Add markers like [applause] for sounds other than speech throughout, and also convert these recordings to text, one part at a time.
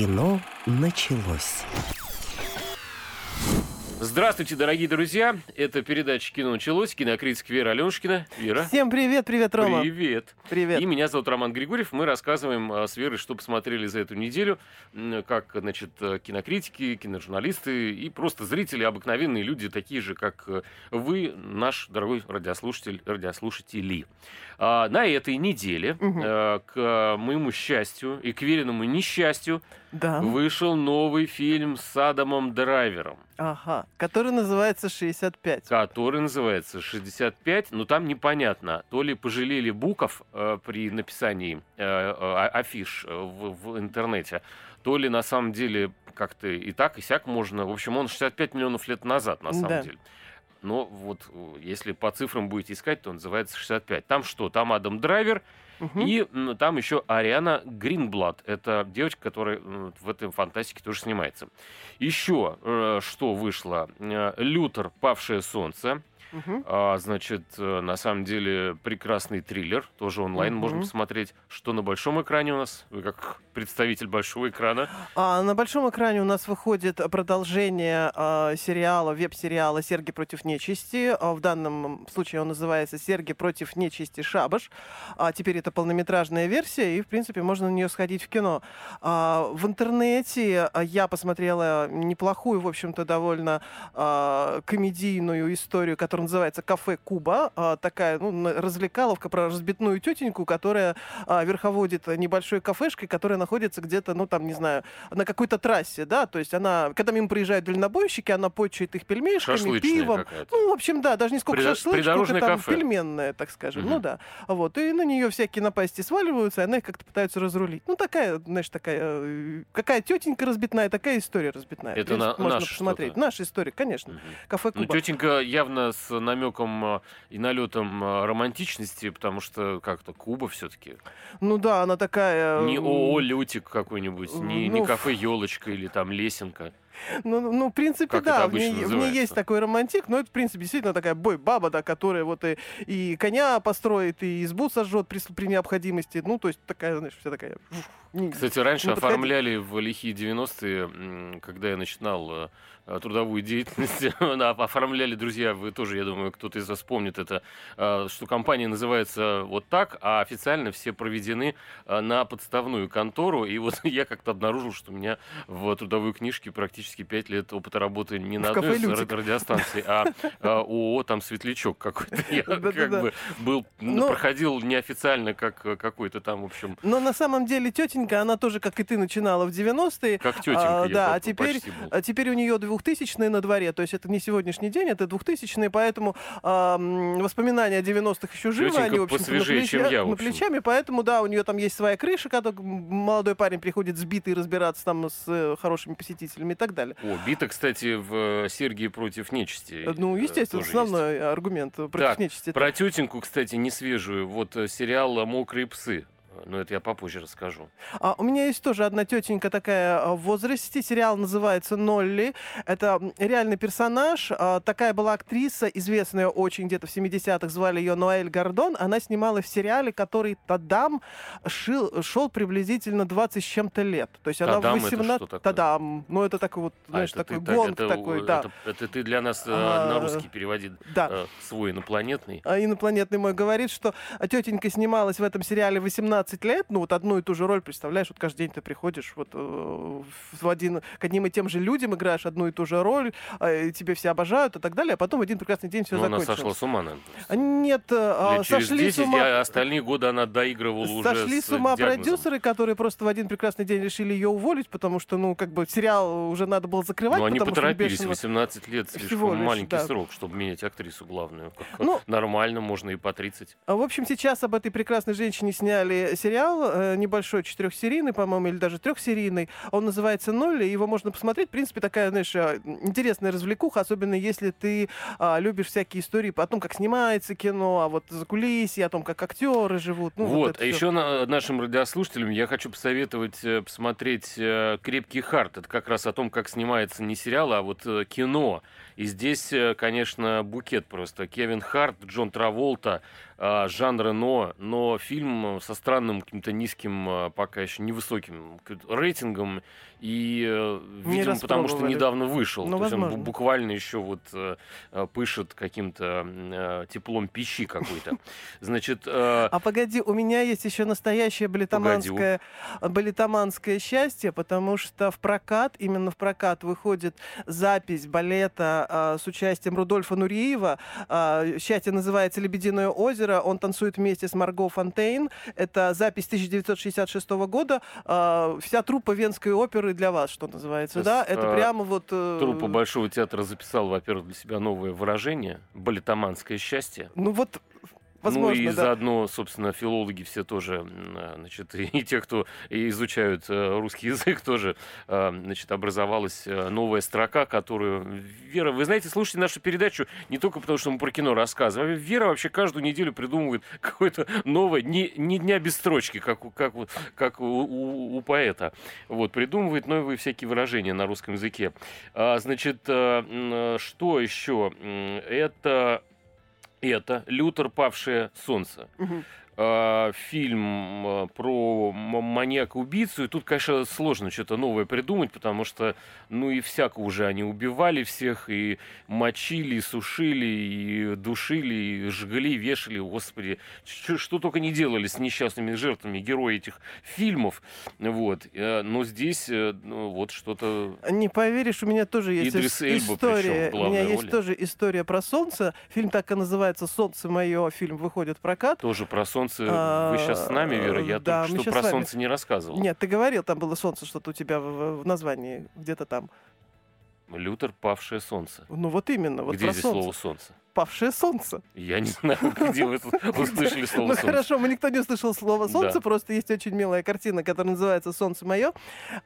Кино началось. Здравствуйте, дорогие друзья. Это передача «Кино началось». Кинокритик Вера Аленушкина. Вера. Всем привет, привет, Рома. Привет. Привет. И меня зовут Роман Григорьев. Мы рассказываем а, с Верой, что посмотрели за эту неделю, как, значит, э, кинокритики, киножурналисты и просто зрители, обыкновенные люди, такие же, как э, вы, наш дорогой радиослушатель, радиослушатели. А, На этой неделе, э, к моему счастью и к Вериному несчастью, Да. вышел новый фильм с Адамом Драйвером. Ага. Который называется 65. который называется 65, но там непонятно, то ли пожалели букв э, при написании э, э, афиш э, в, в интернете, то ли на самом деле как-то и так, и сяк можно. В общем, он 65 миллионов лет назад, на самом Да. деле. Но вот э, если по цифрам будете искать, то он называется 65. Там что? Там Адам Драйвер, Мгм. и там еще Ариана Гринблад. Это девочка, которая в этой фантастике тоже снимается. Еще э, что вышло? Э, Лютер, Павшее солнце. Мгм. А, значит, э, на самом деле прекрасный триллер. Тоже онлайн Мгм. можно посмотреть. Что на большом экране у нас? Вы как представитель большого экрана. А на большом экране у нас выходит продолжение а, сериала, веб-сериала «Серги против нечисти». А, в данном случае он называется «Серги против нечисти Шабаш». А теперь это полнометражная версия, и, в принципе, можно на нее сходить в кино. А, в интернете а, я посмотрела неплохую, в общем-то, довольно а, комедийную историю, которая называется «Кафе Куба». А, такая ну, развлекаловка про разбитную тетеньку, которая а, верховодит небольшой кафешкой, которая находится где-то, ну, там, не знаю, на какой-то трассе, да, то есть она, когда мимо приезжают дальнобойщики, она почует их пельмешками, Шашлычная пивом. Ну, в общем, да, даже не сколько Придо- шашлык, сколько придорожное там кафе. пельменное, так скажем. Мгм. Ну да. Вот. И на нее всякие напасти сваливаются, и она их как-то пытается разрулить. Ну, такая, знаешь, такая, э, какая тетенька разбитная, такая история разбитная. Это на- можно наше посмотреть. Наша история, конечно. Мгм. Кафе Ну, Куба. тетенька явно с намеком э, и налетом э, романтичности, потому что как-то Куба все-таки. Ну да, она такая... Не м, ООО Лютик какой-нибудь, не, не ну, кафе елочка или там лесенка. Ну, ну, ну, в принципе, Как да, в ней, в ней есть такой романтик, но это, в принципе, действительно такая бой-баба, да, которая вот и, и коня построит, и избу сожжет при, при необходимости. Ну, то есть такая, знаешь, вся такая... не- Кстати, раньше не оформляли в лихие 90-е, м, когда я начинал э, э, трудовую [laughs] деятельность, оформляли, друзья, вы тоже, я думаю, кто-то из вас помнит это, э, что компания называется вот так, а официально все проведены э, на подставную контору, и вот [laughs] я как-то обнаружил, что у меня в трудовой книжке практически 5 лет опыта работы не на В одной кафе из «Лютик». ра- радиостанций, а [laughs] э, ООО там «Светлячок» какой-то. Я как бы был, проходил неофициально, как э, какой-то там, в общем, Но на самом деле тетенька, она тоже, как и ты, начинала в 90-е. как тетенька. А, да, а а теперь у нее 2000-е на дворе, то есть это не сегодняшний день, это 2000-е, поэтому м, воспоминания о 90-х еще живы, Тетенька они, в общем посвежее, чем я, в на общем. плечами, поэтому, да, у нее там есть своя крыша, когда молодой парень приходит сбитый разбираться там с э, хорошими посетителями и так далее. О, бита, кстати, в э, Сергии против нечисти. Ну, э, естественно, основной аргумент э, против Так, нечисти. есть. Про тетеньку, кстати, не свежую. Вот э, сериал «Мокрые псы». Но это я попозже расскажу. А, у меня есть тоже одна тетенька такая а, в возрасте. Сериал называется Нолли. Это реальный персонаж. А, такая была актриса, известная очень где-то в 70-х, звали ее Ноэль Гордон. Она снималась в сериале, который Тадам шил, шел приблизительно 20 с чем-то лет. То есть она «Тадам» в это 18... что такое? Тадам. Ну, это такой вот, А, знаешь, это такой ты гонг это, такой, э, да. это- это ты для нас э, А, на русский переводи да. э, свой инопланетный. А инопланетный мой говорит, что тетенька снималась в этом сериале 18 лет, ну вот одну и ту же роль, представляешь, вот каждый день ты приходишь вот э, в один, к одним и тем же людям играешь одну и ту же роль, э, и тебе все обожают и так далее, а потом в один прекрасный день все Ну, она закончилось. сошла с ума, наверное. А Нет, э, а, Лет через сошли 10, с ума... а остальные годы она доигрывала уже Сошли с с ума диагнозом. продюсеры, которые просто в один прекрасный день решили ее уволить, потому что, ну, как бы сериал уже надо было закрывать. Ну, они поторопились, бешено- 18 лет, Всего слишком лишь, маленький да. срок, чтобы менять актрису главную. Как- как Ну, Нормально, можно и по 30. А, В общем, сейчас об этой прекрасной женщине сняли сериал, э, небольшой, четырехсерийный, по-моему, или даже трехсерийный. Он называется «Ноль», его можно посмотреть. В принципе, такая, знаешь, э, интересная развлекуха, особенно если ты а, любишь всякие истории о том, как снимается кино, а вот за кулисье, о том, как актеры живут. Ну, вот, это а всё. еще на, нашим радиослушателям я хочу посоветовать э, посмотреть э, «Крепкий харт». Это как раз о том, как снимается не сериал, а вот э, кино. И здесь, э, конечно, букет просто. Кевин Харт, Джон Траволта, э, Жан Рено, но фильм со странным каким-то низким, а, пока еще невысоким рейтингом. И, э, видимо, потому что недавно вышел. Ну, То есть возможно. он буквально еще вот э, э, пышет каким-то теплом пищи какой-то. [laughs] Значит, э, А погоди, у меня есть еще настоящее балетоманское, балетоманское счастье, потому что в прокат, именно в прокат выходит запись балета а, с участием Рудольфа Нуриева. А, счастье называется «Лебединое озеро». Он танцует вместе с Марго Фонтейн. Это запись 1966 года. А, вся труппа Венской оперы для вас, что называется, Сейчас, да? Это а, прямо вот... э, труппа Большого театра записал, во-первых, для себя новое выражение «балетоманское счастье». Ну вот, возможно, ну и да. заодно, собственно, филологи все тоже, а, значит, [laughs] и те, кто изучают э, русский язык, [laughs] тоже, а, значит, образовалась э, новая строка, которую... Вера, вы знаете, слушайте нашу передачу не только потому, что мы про кино рассказываем. Вера вообще каждую неделю придумывает [laughs] какое-то новое, не, не дня без строчки, как, у- как, как у, у- у поэта. Вот, придумывает новые всякие выражения на русском языке. А, значит, э, что еще? Это это «Лютер. Павшее солнце». Мгм. А, Фильм а, про маньяка-убийцу. И тут, конечно, сложно что-то новое придумать, потому что, ну и всяко уже они убивали всех, и мочили, и сушили, и душили, и жгли, вешали. Господи, ч- что только не делали с несчастными жертвами герои этих фильмов. Вот. Э, Но здесь э, ну, вот что-то... Не поверишь, у меня тоже есть Идрис ис- Эльба причем история. У главной меня есть роли. тоже история про солнце. Фильм так и называется «Солнце мое». Фильм выходит в прокат. Тоже про солнце. А, Вы сейчас с нами, Вера? Я да, только что про солнце не рассказывал. Нет, ты говорил, там было солнце, что-то у тебя в, в названии где-то там. Лютер «Павшее солнце». Ну вот именно, вот Где здесь солнце. слово «солнце»? Павшее солнце. Я не знаю, где вы [laughs] услышали слово Ну «солнце». хорошо, мы никто не услышал слово солнце, просто есть очень милая картина, которая называется Солнце мое.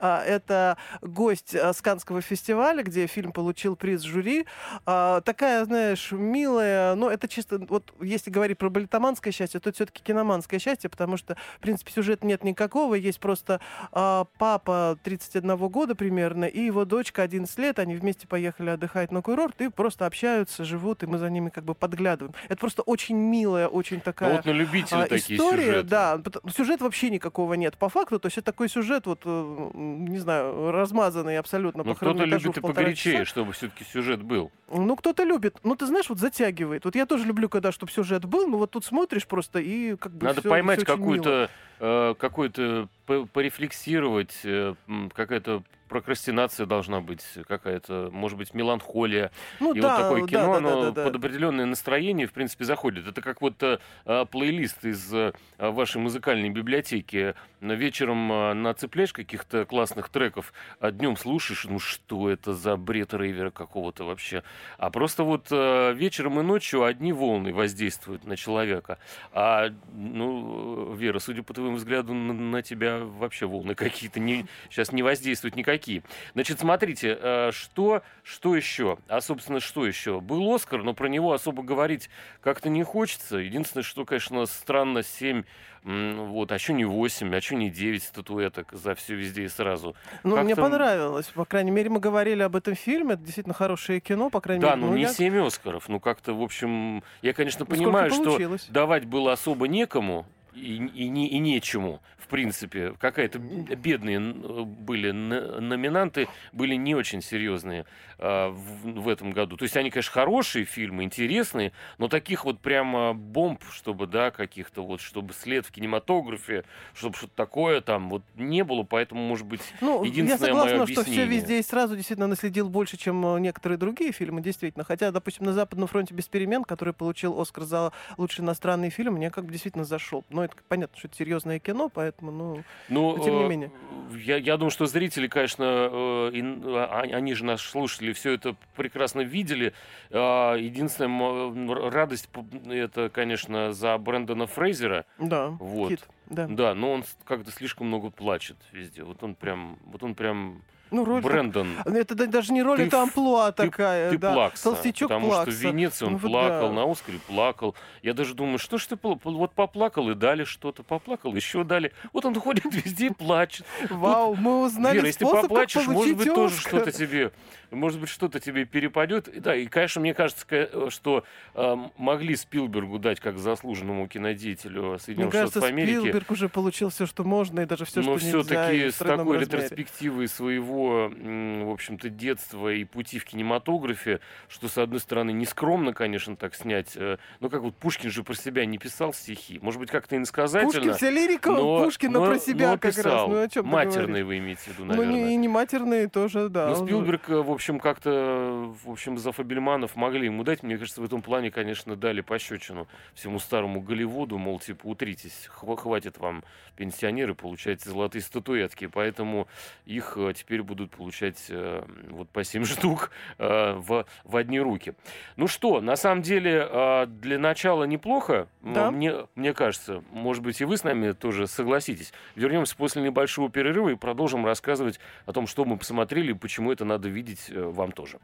А, Это гость а, Сканского фестиваля, где фильм получил приз жюри. А, Такая, знаешь, милая, но это чисто, вот если говорить про балетоманское счастье, то все-таки киноманское счастье, потому что, в принципе, сюжета нет никакого, есть просто папа 31 года примерно, и его дочка 11 лет, они вместе поехали отдыхать на курорт и просто общаются, живут, и мы за ними как бы подглядываем. Это просто очень милая, очень Ну такая вот на любителя а, такие история, сюжеты. да, сюжета вообще никакого нет по факту, то есть это такой сюжет вот, э, не знаю, размазанный абсолютно Но по кто-то любит и погорячее, часа. чтобы все-таки сюжет был. Ну, кто-то любит. Ну, ты знаешь, вот затягивает. Вот я тоже люблю, когда чтобы сюжет был, но вот тут смотришь просто и как бы Надо всё- поймать какую-то, э, какую-то по- порефлексировать, э, какая-то прокрастинация должна быть, какая-то, может быть, меланхолия. Ну, И да, вот такое да, кино, да, да, оно да, да. под определенное настроение, в принципе, заходит. Это как вот э, э, плейлист из э, вашей музыкальной библиотеки. Вечером э, нацепляешь каких-то классных треков, а днем слушаешь, ну что это за бред рейвера какого-то вообще. А просто вот э, вечером и ночью одни волны воздействуют на человека. А, ну, э, Вера, судя по твоему взгляду, на, на тебя вообще волны какие-то не, сейчас не воздействуют никакие. Значит, смотрите, э, что, что еще? А, собственно, что еще? Был Оскар, но про него особо говорить как-то не хочется. Единственное, что, конечно, странно, 7, вот, а что не 8, а что не 9 статуэток за все везде и сразу. Ну, мне понравилось. По крайней мере, мы говорили об этом фильме. Это действительно хорошее кино, по крайней Да, мере. ну не я- 7 Оскаров. Ну как-то, в общем, я, конечно, Ну, понимаю, что давать было особо некому и, и, не, и нечему. В принципе, какая-то бедные н- были номинанты, были не очень серьезные а, в, в этом году. То есть они, конечно, хорошие фильмы, интересные, но таких вот прямо бомб, чтобы, да, каких-то вот, чтобы след в кинематографе, чтобы что-то такое там вот не было, поэтому, может быть, Ну, я единственное моё согласна, что все везде и сразу действительно наследил больше, чем э, некоторые другие фильмы, действительно. Хотя, допустим, на Западном фронте без перемен, который получил Оскар за лучший иностранный фильм, мне как бы действительно зашел. Но это понятно, что это серьезное кино, поэтому, ну, Ну, Но тем не э, менее. Я, я думаю, что зрители, конечно, э, н- а- они же наши слушатели все это прекрасно видели. А, Единственная радость это, конечно, за Брэндона Фрейзера. да, Вот. хит. Да. Да, но он как-то слишком много плачет везде. Вот он прям, вот он прям Ну, роль... Брэндон. Это да- даже не роль, Ты это амплуа Ты, такая. ты да. плакса, Толстячок потому плакса. что в Венеции он Ну, плакал, да. на Оскаре плакал. Я даже думаю, что ж ты вот поплакал и дали что-то, поплакал, еще дали. Вот он ходит везде и плачет. Вау, мы узнали Вера, если способ, как поплачешь, может быть, тоже что-то тебе, может быть, что-то тебе перепадет. И Да, и, конечно, мне кажется, ка- э, что э, могли Спилбергу дать как заслуженному кинодеятелю Соединенных Штатов Америки. Спилберг уже получил все, что можно, и даже все, но что нельзя. все-таки и в с такой размере. ретроспективой своего, в общем-то, детства и пути в кинематографе, что, с одной стороны, не скромно, конечно, так снять, э, но как вот Пушкин же про себя не писал стихи. Может быть, как-то иносказательно. Пушкин, вся лирика но, Пушкина но- про себя но как раз. писал. Ну, о чем Матерные вы имеете в виду, Ну, наверное. не, и не матерные тоже, да. Но Спилберг, э, в общем, как-то, в общем, за Фабельманов могли ему дать. Мне кажется, в этом плане, конечно, дали пощечину всему старому Голливуду, мол, типа, утритесь, хва- хватит вам пенсионеры, получаете золотые статуэтки. Поэтому их э, теперь будут получать э, вот по 7 [laughs] штук э, в, в одни руки. Ну что, на самом деле, для начала неплохо, Да. мне, мне кажется. Может быть, и вы с нами тоже согласитесь. Вернемся после небольшого перерыва и продолжим рассказывать о том, что мы посмотрели и почему это надо видеть вам тоже.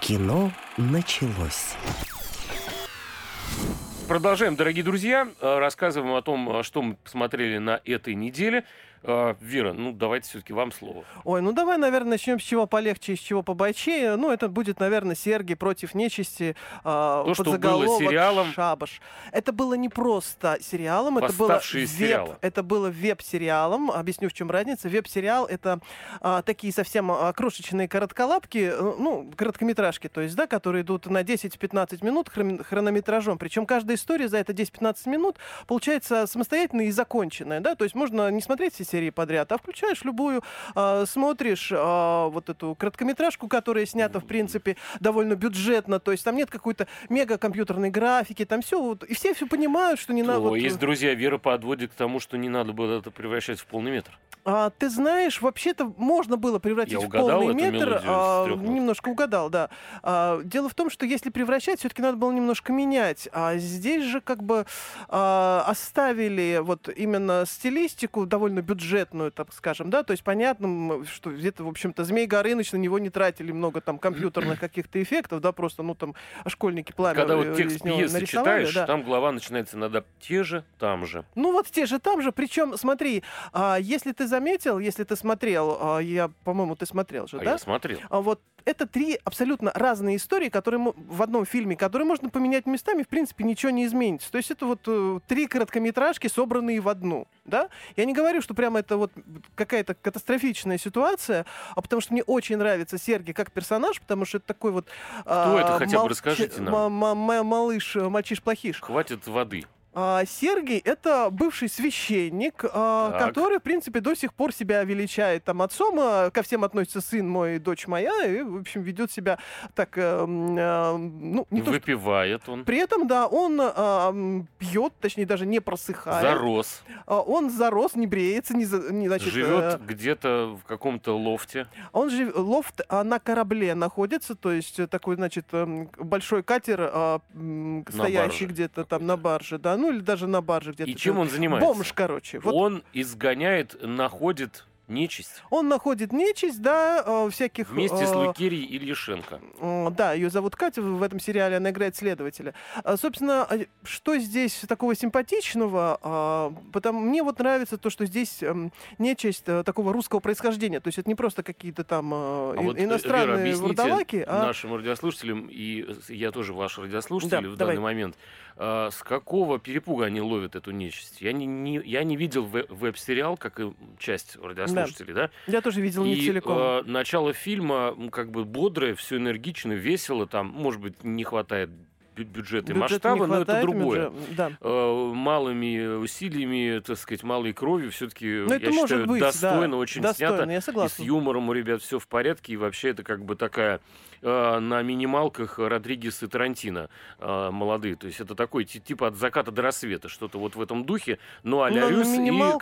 Кино началось. Продолжаем, дорогие друзья. Э, Рассказываем о том, э, что мы посмотрели на этой неделе. Э, Вера, ну давайте все-таки вам слово. Ой, ну давай, наверное, начнем с чего полегче с чего побойчее. Ну, это будет, наверное, Сергий против нечисти. а, То, что было сериалом. Шабаш. Это было не просто сериалом, это было веб, это было веб-сериалом. Объясню, в чем разница. Веб-сериал это а, такие совсем крошечные коротколапки, э, ну, короткометражки, то есть, да, которые идут на 10-15 минут хрон- хронометражом. Причем каждая история за это 10-15 минут получается самостоятельная и законченная, да, то есть можно не смотреть все серии подряд, а включаешь любую, а, смотришь а, вот эту короткометражку, которая снята, в принципе, довольно бюджетно, то есть там нет какой-то мега компьютерной графики, там все, вот, и все все понимают, что не надо... Вот, есть, друзья, Вера подводит к тому, что не надо было это превращать в полный метр. А, ты знаешь, вообще-то можно было превратить Я в полный метр. а, немножко угадал, да. А, дело в том, что если превращать, все-таки надо было немножко менять. А здесь же как бы а, оставили вот именно стилистику довольно бюджетную, так скажем, да. То есть понятно, что где-то, в общем-то, Змей Горыныч на него не тратили много там компьютерных каких-то эффектов, да, просто, ну там школьники пламя Когда вот текст пьесы читаешь, да. там глава начинается надо те же, там же. Ну вот те же там же, причем смотри, а, если ты заметил, если ты смотрел, а, я, по-моему, ты смотрел же, А да? я смотрел. А вот это три абсолютно разные истории, которые мо- в одном фильме, которые можно поменять местами, в принципе, ничего не изменится. То есть это вот э, три короткометражки, собранные в одну, да? Я не говорю, что прямо это вот какая-то катастрофичная ситуация, а потому что мне очень нравится Сергей как персонаж, потому что это такой вот... Кто это а, хотя бы молча- расскажите нам. ма- ма- малыш, мальчиш-плохиш. Хватит воды. А, Сергий это бывший священник, а, который, в принципе, до сих пор себя величает там отцом, а, ко всем относится сын мой, дочь моя, и, в общем, ведет себя так, э, м, э, ну, не то, что- Выпивает он. При этом, да, он а, пьет, точнее, даже не просыхает. Зарос. А, Он зарос, не бреется, не, за- не, значит, Живет э, где-то в каком-то лофте. он же лофт а, на корабле находится, то есть э, такой, значит, эм, большой катер, а, стоящий где-то там на барже, да, ну или даже на барже где-то. И чем он занимается? Бомж, короче. Вот Он изгоняет, находит нечисть он находит нечисть, да, э, всяких... вместе с э, Лукерией Ильяшенко. Э, Да, ее зовут Катя, в этом сериале она играет следователя. А, Собственно, что здесь такого симпатичного? А, Потому мне вот нравится то, что здесь эм, нечисть такого русского происхождения. То есть это не просто какие-то там А и- вот, Вера, иностранные объясните вурдалаки, а нашим радиослушателям, и я тоже ваш радиослушатель Да, в давай. данный момент, а, с какого перепуга они ловят эту нечисть? Я не, не- я не видел ве- веб-сериал, как и часть радиослушателей, да? я тоже видел не И целиком. э, начало фильма как бы бодрое, все энергично, весело, там, может быть, не хватает бю- бюджета и Бюджета масштаба, но это другое. бюджет- Да. Э, малыми усилиями, так сказать, малой кровью все-таки, Ну, я это считаю, быть, достойно да, очень достойно, снято. я И с юмором у ребят все в порядке, и вообще это как бы такая э, на минималках Родригес и Тарантино э, молодые. То есть это такой ти- типа от заката до рассвета, что-то вот в этом духе, но а-ля Ну, и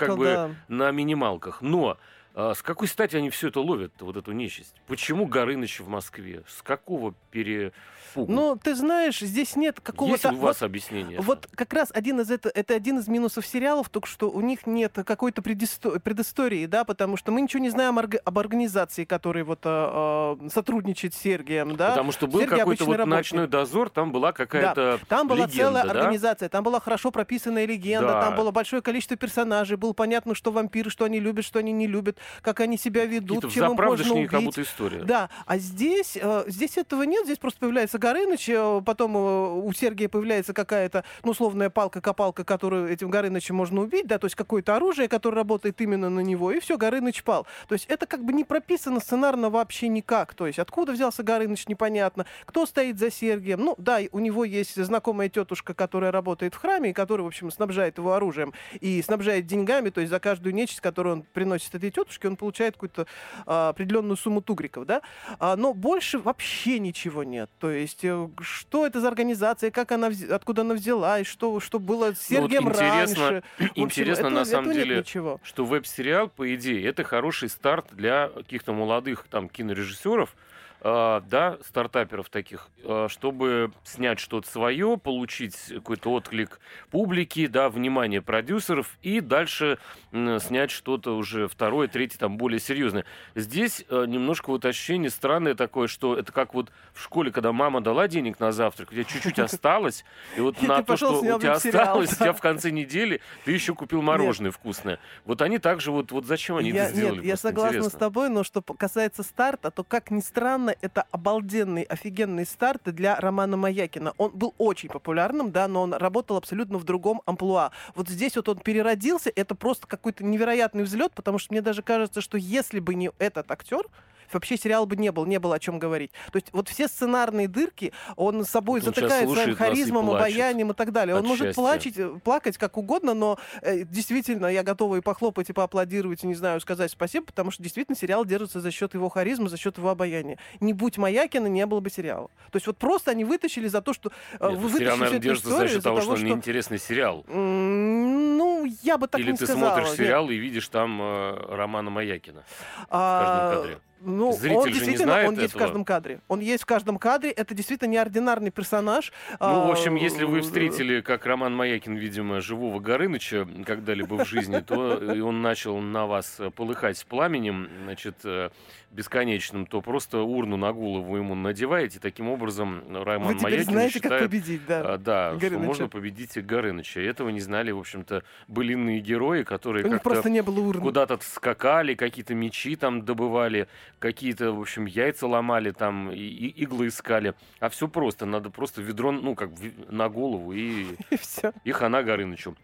как бы да. на минималках. Но с какой стати они все это ловят, вот эту нечисть? Почему Горыныч в Москве? С какого перепугу? Ну, ты знаешь, здесь нет какого-то... Есть у вас вот, объяснение? вот как раз один из это, это один из минусов сериалов, только что у них нет какой-то предисто- предыстории, да, потому что мы ничего не знаем орг- об организации, которая вот а, а, сотрудничает с Сергием, да. Потому что был какой-то вот работник. ночной дозор, там была какая-то Там была легенда, целая да? организация, там была хорошо прописанная легенда, Да. там было большое количество персонажей, было понятно, что вампиры, что они любят, что они не любят, как они себя ведут, Какие-то чем им можно взаправдышние как убить. будто история. Да, а здесь, э, здесь этого нет, здесь просто появляется Горыныч, э, потом э, у Сергея появляется какая-то, ну, условная палка-копалка, которую этим Горынычем можно убить, да, то есть какое-то оружие, которое работает именно на него, и все, Горыныч пал. То есть это как бы не прописано сценарно вообще никак, то есть откуда взялся Горыныч, непонятно, кто стоит за Сергием, ну, да, у него есть знакомая тетушка, которая работает в храме, и которая, в общем, снабжает его оружием и снабжает деньгами, то есть за каждую нечисть, которую он приносит этой тетушке, он получает какую-то а, определенную сумму тугриков, да, А, но больше вообще ничего нет. То есть, э, что это за организация, как она, вз- откуда она взялась, что, что было с Ну вот Сергеем интересно- раньше. [clears throat] Общем, Интересно, этого- на самом деле, ничего. что веб-сериал, по идее, это хороший старт для каких-то молодых там кинорежиссеров, да, стартаперов таких, э, чтобы снять что-то свое, получить какой-то отклик публики, да, внимание продюсеров и дальше снять что-то уже второе, третье, там более серьезное. Здесь э, немножко вот ощущение странное такое, что это как вот в школе, когда мама дала денег на завтрак, у тебя чуть-чуть [laughs] осталось, и вот на то, что у тебя осталось, у тебя в [laughs] конце недели ты еще купил мороженое вкусное. Вот они также вот, вот зачем они это сделали? Я согласна с тобой, но что касается старта, то, как ни странно, это обалденный, офигенный старт для Романа Маякина. Он был очень популярным, да, но он работал абсолютно в другом амплуа. Вот здесь вот он переродился, это просто какой-то невероятный взлет, потому что мне даже кажется, что если бы не этот актер, вообще сериал бы не был, не было о чем говорить. То есть вот все сценарные дырки он с собой он затыкает своим и харизмом, плачет обаянием и так далее. Он от может счастья. плачать, э, плакать как угодно, но э, действительно я готова и похлопать, и поаплодировать, и не знаю, сказать спасибо, потому что действительно сериал держится за счет его харизмы, за счет его обаяния. Не будь Маякина, не было бы сериала. То есть вот просто они вытащили за то, что... э, Нет, вы сериал, наверное, держится за счет из-за того, что он что- неинтересный сериал. Ну, я бы так Или не ты сказала. смотришь нет. сериал и видишь там э, Романа Маякина в А, каждом кадре. Ну, Зритель он же не действительно, знает он есть в этого. каждом кадре. Он есть в каждом кадре. Это действительно неординарный персонаж. Ну, в А, общем, если вы встретили, как Роман Маякин, видимо, живого Горыныча когда-либо в жизни, то и он начал на вас э, полыхать пламенем, значит, э, бесконечным, то просто урну на голову ему надеваете. Таким образом, Роман Вы Маякин знаете, как считает, победить, да. а, да, что можно победить Горыныча. Этого не знали, в общем-то, былинные герои, которые как-то просто не было урны. куда-то скакали, какие-то мечи там добывали, какие-то, в общем, яйца ломали там, и, и иглы искали. А все просто, надо просто ведро, ну, как на голову, и, [laughs] И все. и хана Горынычу.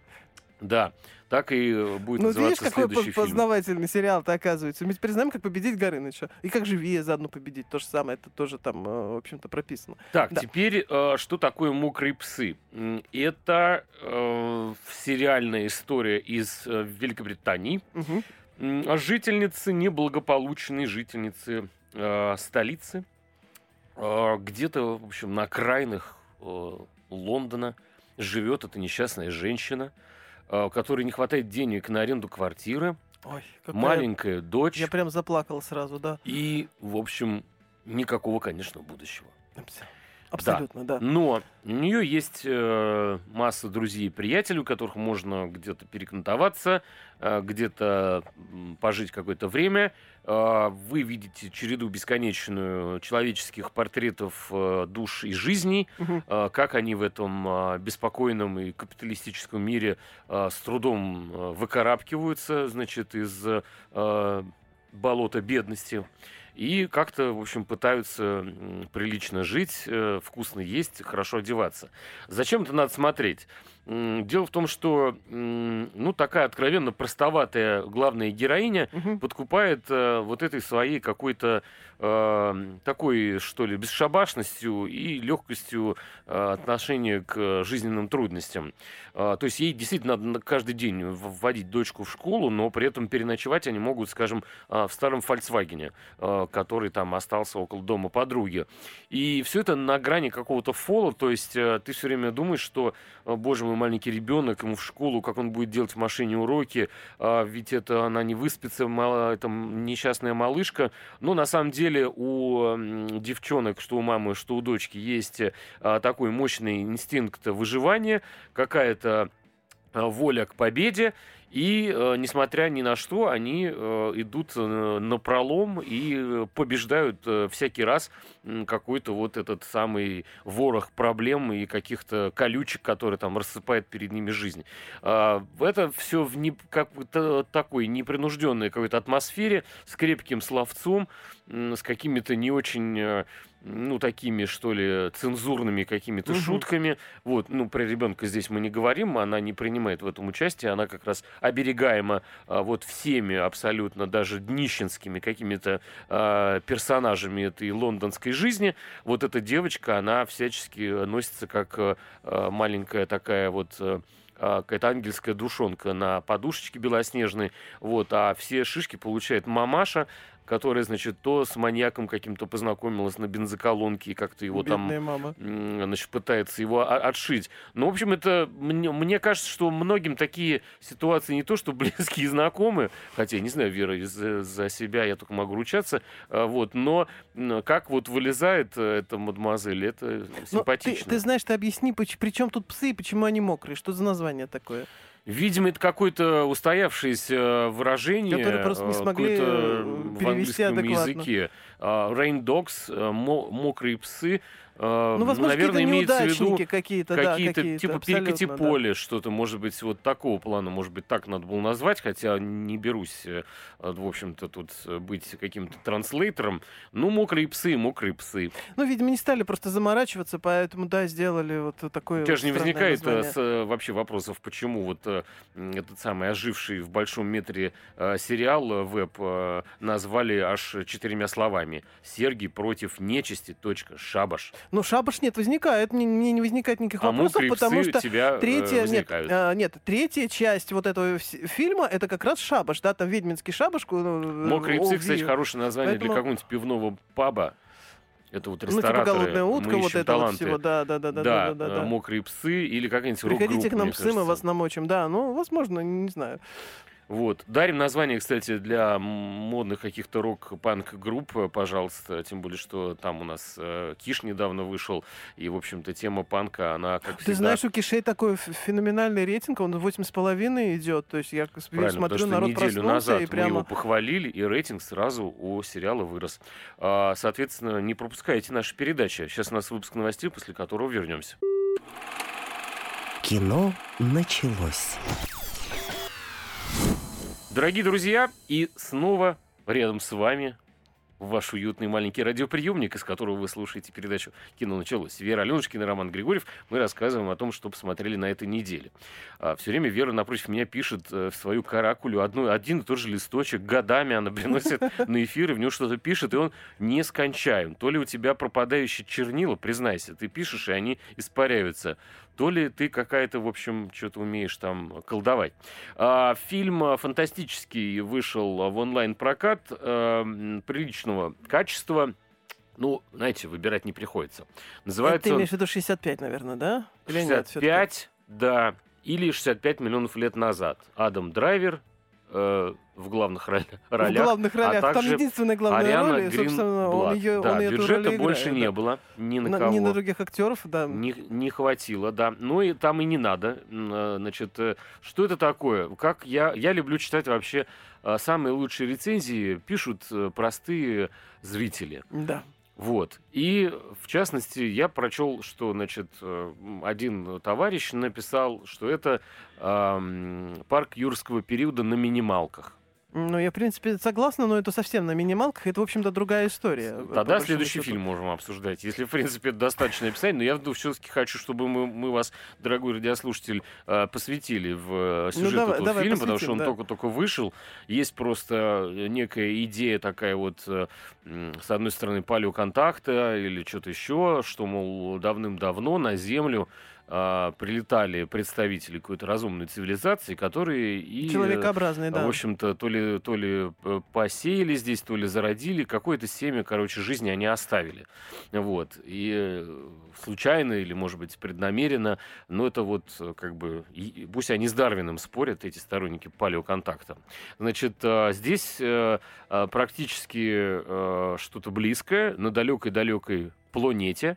Да, так и э, будет Ну, ты видишь, называться какой фильм. познавательный сериал-то оказывается. Мы теперь знаем, как победить Горыныча. И как живее заодно победить. То же самое, это тоже там, э, в общем-то, прописано. Так, Да. теперь, э, что такое «Мокрые псы»? Это э, сериальная история из Великобритании. Мгм. М, Жительницы, неблагополучной жительницы э, столицы, э, где-то, в общем, на окраинах э, Лондона живет эта несчастная женщина, э, которой не хватает денег на аренду квартиры, Ой, какая- маленькая дочь Я прям заплакал сразу, да. и, в общем, никакого, конечно, будущего. Абсолютно, да. Но у нее есть э, масса друзей и приятелей, у которых можно где-то перекантоваться, э, где-то пожить какое-то время. Э, вы видите череду бесконечную человеческих портретов э, душ и жизней, Мгм. э, как они в этом э, беспокойном и капиталистическом мире э, с трудом э, выкарабкиваются, значит, из э, болота бедности. И как-то, в общем, пытаются прилично жить, э, вкусно есть, хорошо одеваться. Зачем это надо смотреть? Дело в том, что, ну, такая откровенно простоватая главная героиня Мгм. подкупает э, вот этой своей какой-то э, такой, что ли, бесшабашностью и легкостью э, отношения к жизненным трудностям. Э, то есть ей действительно надо на- каждый день вводить дочку в школу, но при этом переночевать они могут, скажем, э, в старом Фольксвагене, э, который там остался около дома подруги. И все это на грани какого-то фола, то есть э, ты все время думаешь, что, э, боже мой, маленький ребенок, ему в школу, как он будет делать в машине уроки, а, ведь это она не выспится, мало, это несчастная малышка. Но на самом деле у девчонок, что у мамы, что у дочки, есть а, такой мощный инстинкт выживания, какая-то а, воля к победе. И, э, несмотря ни на что, они э, идут э, на пролом и побеждают всякий раз какой-то вот этот самый ворох проблем и каких-то колючек, которые там рассыпает перед ними жизнь. Э, это все в не, как такой непринужденной какой-то атмосфере, с крепким словцом, с какими-то не очень... Ну, такими, что ли, цензурными какими-то угу. шутками. Вот, ну, про ребенка здесь мы не говорим, она не принимает в этом участие, она как раз оберегаема а, вот всеми абсолютно, даже днищенскими какими-то а, персонажами этой лондонской жизни. Вот эта девочка, она всячески носится как а, маленькая такая вот а, какая-то ангельская душонка на подушечке белоснежной, вот, а все шишки получает мамаша, которая, значит, то с маньяком каким-то познакомилась на бензоколонке и как-то его Бедная там, мама. значит, пытается его отшить. Ну, в общем, это мне, мне кажется, что многим такие ситуации не то, что [laughs] близкие и знакомые, хотя, я не знаю, Вера, за, за себя я только могу ручаться, а, вот, но как вот вылезает э, эта мадемуазель, это симпатично. Ну, ты, ты знаешь, ты объясни, при чем тут псы и почему они мокрые, что за название такое? Видимо, это какое-то устоявшееся выражение, Которые просто не смогли в английском адекватно. языке. А, rain dogs, э, мокрые псы. Э, ну, возможно, наверное, имеется в виду какие-то, какие-то да, типа перекати поле, да. что-то, может быть, вот такого плана, может быть, так надо было назвать, хотя не берусь, э, в общем-то, тут быть каким-то транслейтером. Ну, мокрые псы, мокрые псы. Ну, видимо, не стали просто заморачиваться, поэтому, да, сделали вот такое. У тебя же не возникает с, вообще вопросов, почему вот этот самый оживший в большом метре сериал веб назвали аж четырьмя словами. Сергий против нечисти. Точка. Шабаш. Ну, шабаш нет, возникает. Мне, мне не возникает никаких а вопросов, потому что тебя э, третья, нет, а, нет, третья часть вот этого фильма это как раз шабаш, да, там ведьминский шабаш. Ну, Мокрые псы, кстати, хорошее название Поэтому... для какого-нибудь пивного паба. Это вот рестораторы. Ну, типа голодная утка, вот это таланты. вот всего, да, да, да, да, да, да, да, да. Мокрые псы или какая-нибудь Приходите к нам псы, мы вас намочим, да, ну, возможно, не знаю. Вот. Дарим название, кстати, для модных каких-то рок-панк групп, пожалуйста. Тем более, что там у нас э, Киш недавно вышел. И, в общем-то, тема панка, она как Ты всегда... знаешь, у Кишей такой феноменальный рейтинг, он 8,5 идет. То есть я Правильно, смотрю, потому народ неделю назад и прямо... мы его похвалили, и рейтинг сразу у сериала вырос. А, соответственно, не пропускайте наши передачи. Сейчас у нас выпуск новостей, после которого вернемся. Кино началось. Дорогие друзья, и снова рядом с вами ваш уютный маленький радиоприемник, из которого вы слушаете передачу «Кино началось». Вера Аленушкина Роман Григорьев. Мы рассказываем о том, что посмотрели на этой неделе. А, все время Вера напротив меня пишет э, в свою каракулю одну, один и тот же листочек. Годами она [laughs] приносит на эфир, и в него что-то пишет, и он нескончаем. То ли у тебя пропадающие чернила, признайся, ты пишешь, и они испаряются то ли ты какая-то, в общем, что-то умеешь там колдовать. А, фильм фантастический вышел в онлайн-прокат а, приличного качества. Ну, знаете, выбирать не приходится. Называется Это ты имеешь в виду 65, наверное, да? Или 65, нет, да. Или 65 миллионов лет назад. Адам Драйвер, э, в главных [laughs] ролях. В главных ролях. А Там единственная главная Ариана роль, собственно, он ее, да, он бюджета роль больше играет, не было ни на, на кого. Ни на других актеров, да. Не, не хватило, да. Ну и там и не надо. Э, значит, э, что это такое? Как я, я люблю читать вообще э, самые лучшие рецензии, пишут простые зрители. Да. Вот. И, в частности, я прочел, что, значит, один товарищ написал, что это э, парк юрского периода на минималках. Ну, я, в принципе, согласна, но это совсем на минималках. Это, в общем-то, другая история. Тогда следующий счету. фильм можем обсуждать. Если, в принципе, это достаточно описание. Но я все-таки хочу, чтобы мы, мы вас, дорогой радиослушатель, э, посвятили в э, сюжет ну, давай, этого давай фильма, потому что он да. только-только вышел. Есть просто некая идея такая вот, э, с одной стороны, палеоконтакта или что-то еще, что, мол, давным-давно на Землю а, прилетали представители какой-то разумной цивилизации, которые и, Человекообразные, да. в общем-то, то ли, то ли э, посеяли здесь, то ли зародили, какое-то семя, короче, жизни они оставили. Вот. И э, случайно или, может быть, преднамеренно, но это вот э, как бы, пусть они с Дарвином спорят, эти сторонники палеоконтакта. Значит, а, здесь а, практически что-то близкое, на далекой-далекой планете.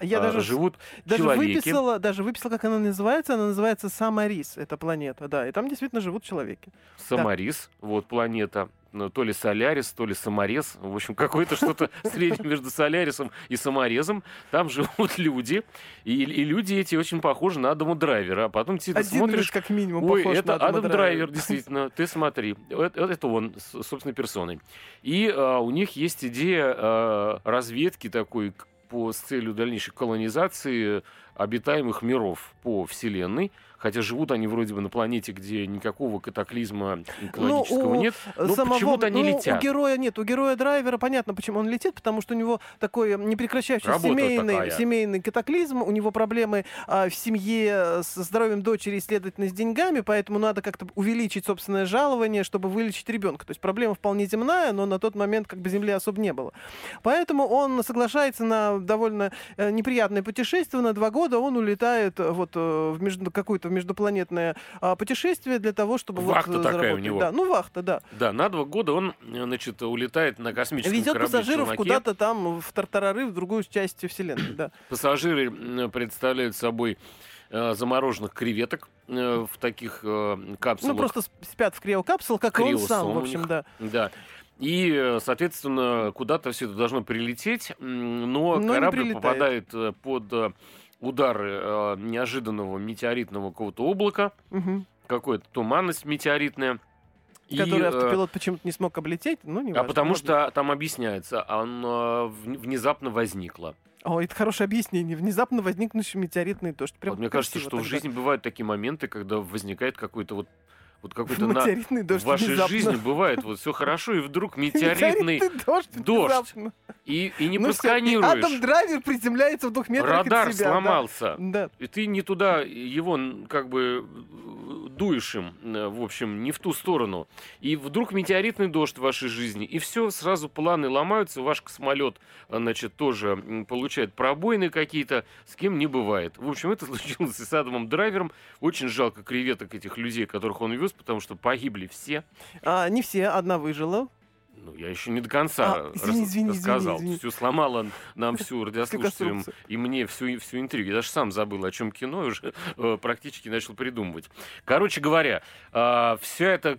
Я а, даже, живут даже человеки. выписала, даже выписала, как она называется. Она называется Самарис, эта планета, да. И там действительно живут человеки. Самарис, вот планета. Ну, то ли Солярис, то ли Саморез. В общем, какое-то что-то [laughs] среднее между Солярисом и Саморезом. Там живут люди. И, и люди эти очень похожи на Адама Драйвера. А потом ты Один смотришь... как минимум Ой, похож это на Адама Адам. Драйвер, [laughs] действительно. Ты смотри. Это, это он, собственной персоной. И а, у них есть идея а, разведки такой по, с целью дальнейшей колонизации обитаемых миров по Вселенной. Хотя живут они вроде бы на планете, где никакого катаклизма экологического у нет. Но Самого- почему-то они ну, летят. У героя нет, у героя драйвера понятно, почему он летит, потому что у него такой непрекращающийся семейный, такая. семейный катаклизм, у него проблемы а, в семье со здоровьем дочери и, следовательно, с деньгами, поэтому надо как-то увеличить собственное жалование, чтобы вылечить ребенка. То есть проблема вполне земная, но на тот момент как бы земли особо не было. Поэтому он соглашается на довольно э, неприятное путешествие. На два года он улетает э, вот э, в между, какое-то междупланетное а, путешествие для того, чтобы вот, Вахта э, такая у него. Да, ну вахта, да. Да, на два года он, значит, улетает на космическом Везет корабле пассажиров «Челноке». куда-то там в тартарары, в другую часть вселенной, да. [clears throat] Пассажиры представляют собой э, замороженных креветок э, в таких э, капсулах. Ну, просто сп- спят в криокапсулах, как и он Криосом сам, в общем, да. Да. И, соответственно, куда-то все это должно прилететь, но, Но корабль попадает под удары э, неожиданного метеоритного какого-то облака, Мгм. какая-то туманность метеоритная. И, Который э, автопилот почему-то не смог облететь, ну, не а потому что там объясняется, он внезапно возникло. О, это хорошее объяснение. Внезапно возникнущий метеоритный дождь. Прям Вот мне кажется, что в тогда. жизни бывают такие моменты, когда возникает какой-то вот, вот какой-то на... Метеоритный дождь в вашей внезапно. жизни бывает вот все хорошо, и вдруг метеоритный дождь. дождь. внезапно. и, и не Ну и просканируешь. Адам Драйвер приземляется в двух метрах Радар от себя. сломался. Да. И ты не туда его как бы дуешь им, в общем, не в ту сторону. И вдруг метеоритный дождь в вашей жизни, и все, сразу планы ломаются, ваш космолет, значит, тоже получает пробоины какие-то, с кем не бывает. В общем, это [laughs] случилось и с Адамом Драйвером. Очень жалко креветок этих людей, которых он вез, потому что погибли все. А, не все, одна выжила. Ну, я еще не до конца А, извини, рас- извини, рассказал. извини, извини. Всю сломала нам всю [laughs] радиослушателям и мне всю, всю интригу. Я даже сам забыл, о чем кино, и уже э, практически начал придумывать. Короче говоря, вся эта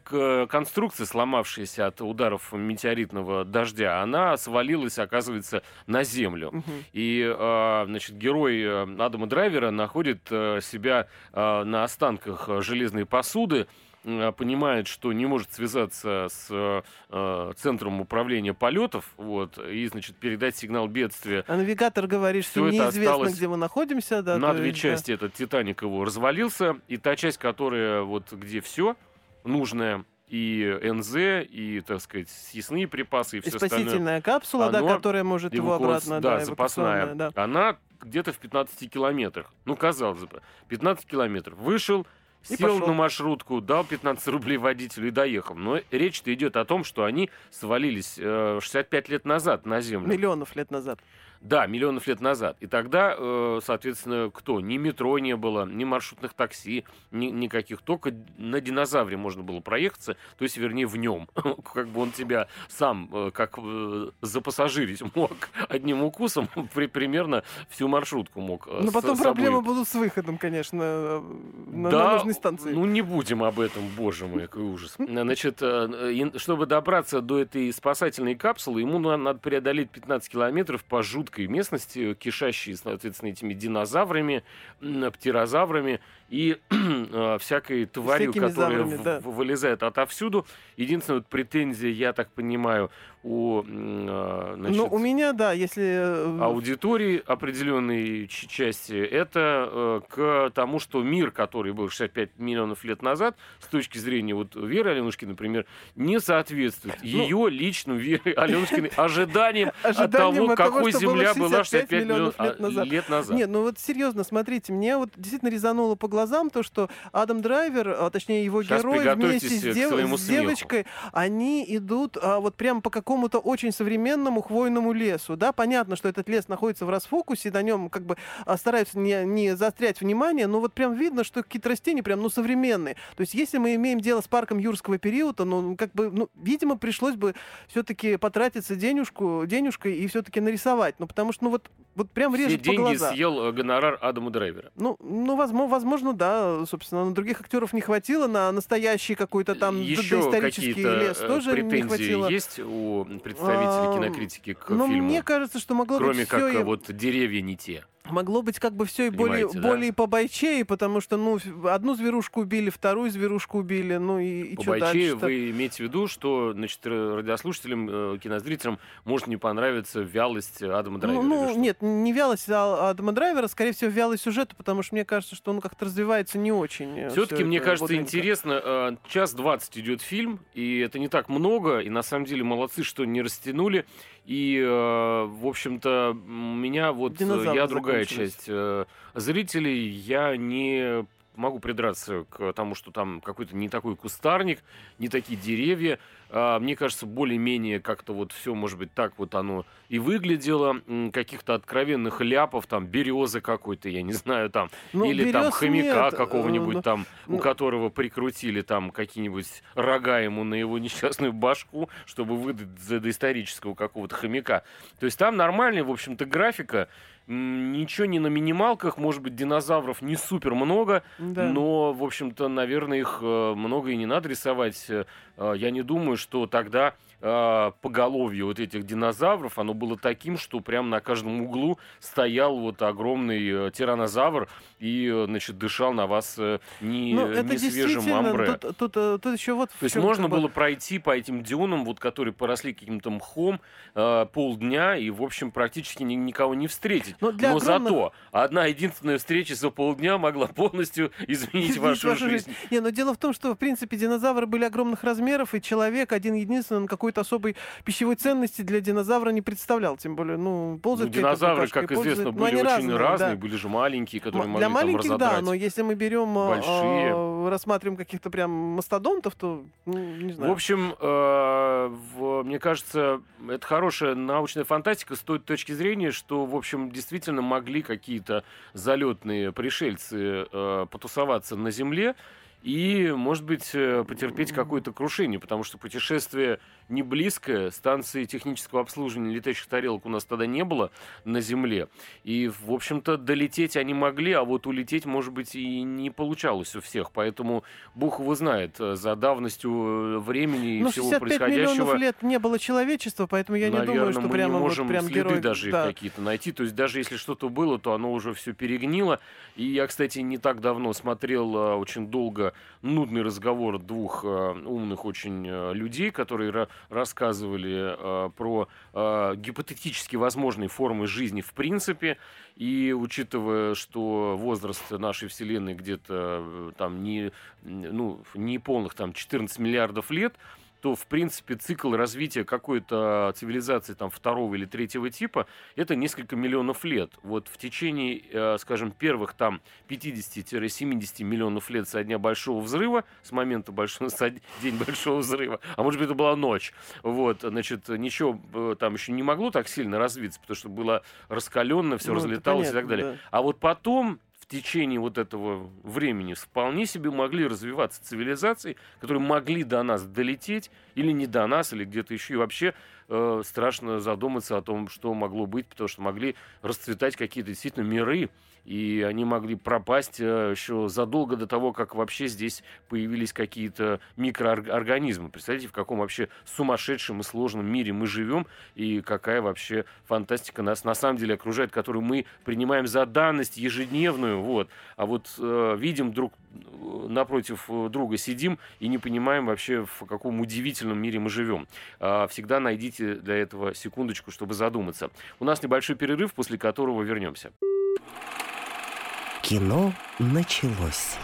конструкция, сломавшаяся от ударов метеоритного дождя, она свалилась, оказывается, на Землю. И, э, значит, герой э, Адама Драйвера находит э, себя э, на останках э, железной посуды, э, понимает, что не может связаться с э, э, центром управления полетов, вот, и, значит, передать сигнал бедствия. А навигатор говорит, что Всё это неизвестно, где мы находимся. Да, на две есть, да. части этот Титаник его развалился, и та часть, которая вот где все нужное, и НЗ, и, так сказать, съестные припасы, и И все остальное. спасительная капсула, да, Оно которая может его обратно... да, эвакуационная, запасная. да. Она где-то в 15 километрах. Ну, казалось бы, 15 километров. Вышел, И сел пошел. на маршрутку, дал 15 рублей водителю и доехал. Но речь-то идет о том, что они свалились э, 65 лет назад на Землю. Миллионов лет назад. Да, миллионов лет назад. И тогда, э, соответственно, кто? Ни метро не было, ни маршрутных такси, ни, никаких. Только на динозавре можно было проехаться, то есть, вернее, в нем. [laughs] Как бы он тебя сам, э, как э, запассажирить [laughs] мог одним укусом, [laughs] при, примерно всю маршрутку мог э, Но с потом собой. проблемы будут с выходом, конечно, э, на, на Да, нужной станции. ну не будем об этом, боже мой, какой ужас. Значит, э, чтобы добраться до этой спасательной капсулы, ему на- надо преодолеть 15 километров по жуткой местности, кишащей, соответственно, этими динозаврами, птерозаврами и [clears throat] э, всякой тварью, Всякими которая заврами, да. вылезает отовсюду. Единственная вот претензия, я так понимаю, у э, значит, Ну, у меня, да, если... э, аудитории определенной части, это к тому, что мир, который был 65 миллионов лет назад, с точки зрения вот Веры Аленушки, например, не соответствует Ну, ее личным Веры Аленушкиной [laughs] ожиданиям от Ожиданиям того, от того, какой было Земля была 65 65 миллионов лет а, назад. лет назад. Нет, ну вот серьезно, смотрите, мне вот действительно резануло по глазам то, что Адам Драйвер, а, точнее его Щас герой вместе с, дев- с смеху. девочкой, они идут а, вот прямо по какому-то очень современному хвойному лесу, да, понятно, что этот лес находится в расфокусе, на нем как бы а, стараются не, не заострять внимание, но вот прям видно, что какие-то растения прям, ну, современные. То есть если мы имеем дело с парком юрского периода, ну, как бы, ну, видимо, пришлось бы все-таки потратиться денежку, денежкой и все-таки нарисовать, ну, потому что, ну, вот, вот прям Все режет по деньги глазам. съел э, гонорар Адама Драйвера. Ну, ну возможно, возможно, да, собственно, на других актеров не хватило, на настоящий какой-то там д- Еще доисторический лес э, тоже не хватило. есть у представителей А, кинокритики к Но фильму? мне кажется, что могло Кроме быть как все э, вот деревья не те. Могло быть как бы все и более, да? более побойчее, потому что, ну, одну зверушку убили, вторую зверушку убили, ну и, и что дальше вы имеете в виду, что значит, радиослушателям, э, кинозрителям может не понравиться вялость Адама Драйвера? Ну, или ну что? нет, не вялость а- Адама Драйвера, скорее всего, вялость сюжета, потому что мне кажется, что он как-то развивается не очень. э, Все-таки, мне кажется, бодренько. интересно, э, час двадцать идет фильм, и это не так много, и на самом деле молодцы, что не растянули. И, э, в общем-то, меня вот, э, Динозавры я другая закончились. часть э, зрителей, я не могу придраться к тому, что там какой-то не такой кустарник, не такие деревья. А, Мне кажется, более-менее как-то вот все, может быть, так вот оно и выглядело. Каких-то откровенных ляпов, там, березы какой-то, я не [laughs] знаю, там, Ну, или там хомяка нет, э, какого-нибудь ну, там, у ну- которого прикрутили там какие-нибудь рога ему на его [laughs] несчастную башку, чтобы выдать за доисторического какого-то хомяка. То есть там нормальная, в общем-то, графика. Ничего не на минималках, может быть, динозавров не супер много, Да. но, в общем-то, наверное, их э, много и не надо рисовать. Э, Я не думаю, что тогда э, поголовье вот этих динозавров, оно было таким, что прям на каждом углу стоял вот огромный э, тиранозавр и, э, значит, дышал на вас э, не, Ну, не свежим амбре. тут, тут, тут еще вот... То есть можно было пройти по этим дюнам, вот, которые поросли каким-то мхом, э, полдня, и, в общем, практически ни- никого не встретить. Но для Но огромных- зато одна единственная встреча за полдня могла полностью [laughs] изменить вашу жизнь. Не, но дело в том, что, в принципе, динозавры были огромных размеров, и человек один единственный он какой-то особой пищевой ценности для динозавра не представлял. Тем более, ну, Ну, ползать какой-то динозавры, как известно, ну, были очень разные, да. были же маленькие, которые М- могли Для там маленьких, да, но если мы берем, а, большие. а, рассматриваем каких-то прям мастодонтов, то, ну, не В знаю. общем, э, в- мне кажется, это хорошая научная фантастика с той точки зрения, что, в общем, действительно могли какие-то залетные пришельцы э, потусоваться на Земле и, может быть, э, потерпеть какое-то крушение, потому что путешествие не близкое, станции технического обслуживания летающих тарелок у нас тогда не было на Земле. И, в общем-то, долететь они могли, а вот улететь, может быть, и не получалось у всех. Поэтому Бог его знает э, за давностью э, времени и Ну, всего 65 происходящего. миллионов лет не было человечества, поэтому я не Наверное, думаю, что мы прямо не вот можем прям следы герой. даже да. какие-то найти. То есть даже если что-то было, то оно уже все перегнило. И я, кстати, не так давно смотрел очень долго нудный разговор двух э, умных очень э, людей, которые ра- рассказывали э, про гипотетически возможные формы жизни в принципе. И учитывая, что возраст нашей Вселенной где-то там не, ну, не полных там 14 миллиардов лет, то, в принципе, цикл развития какой-то цивилизации там второго или третьего типа это несколько миллионов лет. Вот в течение, э, скажем, первых там 50-70 миллионов лет со дня Большого Взрыва, с момента большого, со день Большого Взрыва, а может быть, это была ночь, вот, значит, ничего э, там еще не могло так сильно развиться, потому что было раскаленно, все Ну, разлеталось и так понятно, далее. да. А вот потом, в течение вот этого времени, вполне себе могли развиваться цивилизации, которые могли до нас долететь, или не до нас, или где-то еще. И вообще э, страшно задуматься о том, что могло быть, потому что могли расцветать какие-то действительно миры, и они могли пропасть э, еще задолго до того, как вообще здесь появились какие-то микроорганизмы. Представляете, в каком вообще сумасшедшем и сложном мире мы живем, и какая вообще фантастика нас на самом деле окружает, которую мы принимаем за данность ежедневную, вот. А вот э, видим друг напротив э, друга сидим и не понимаем вообще, в каком удивительном мире мы живем. Э, всегда найдите для этого секундочку, чтобы задуматься. У нас небольшой перерыв, после которого вернемся. Кино началось.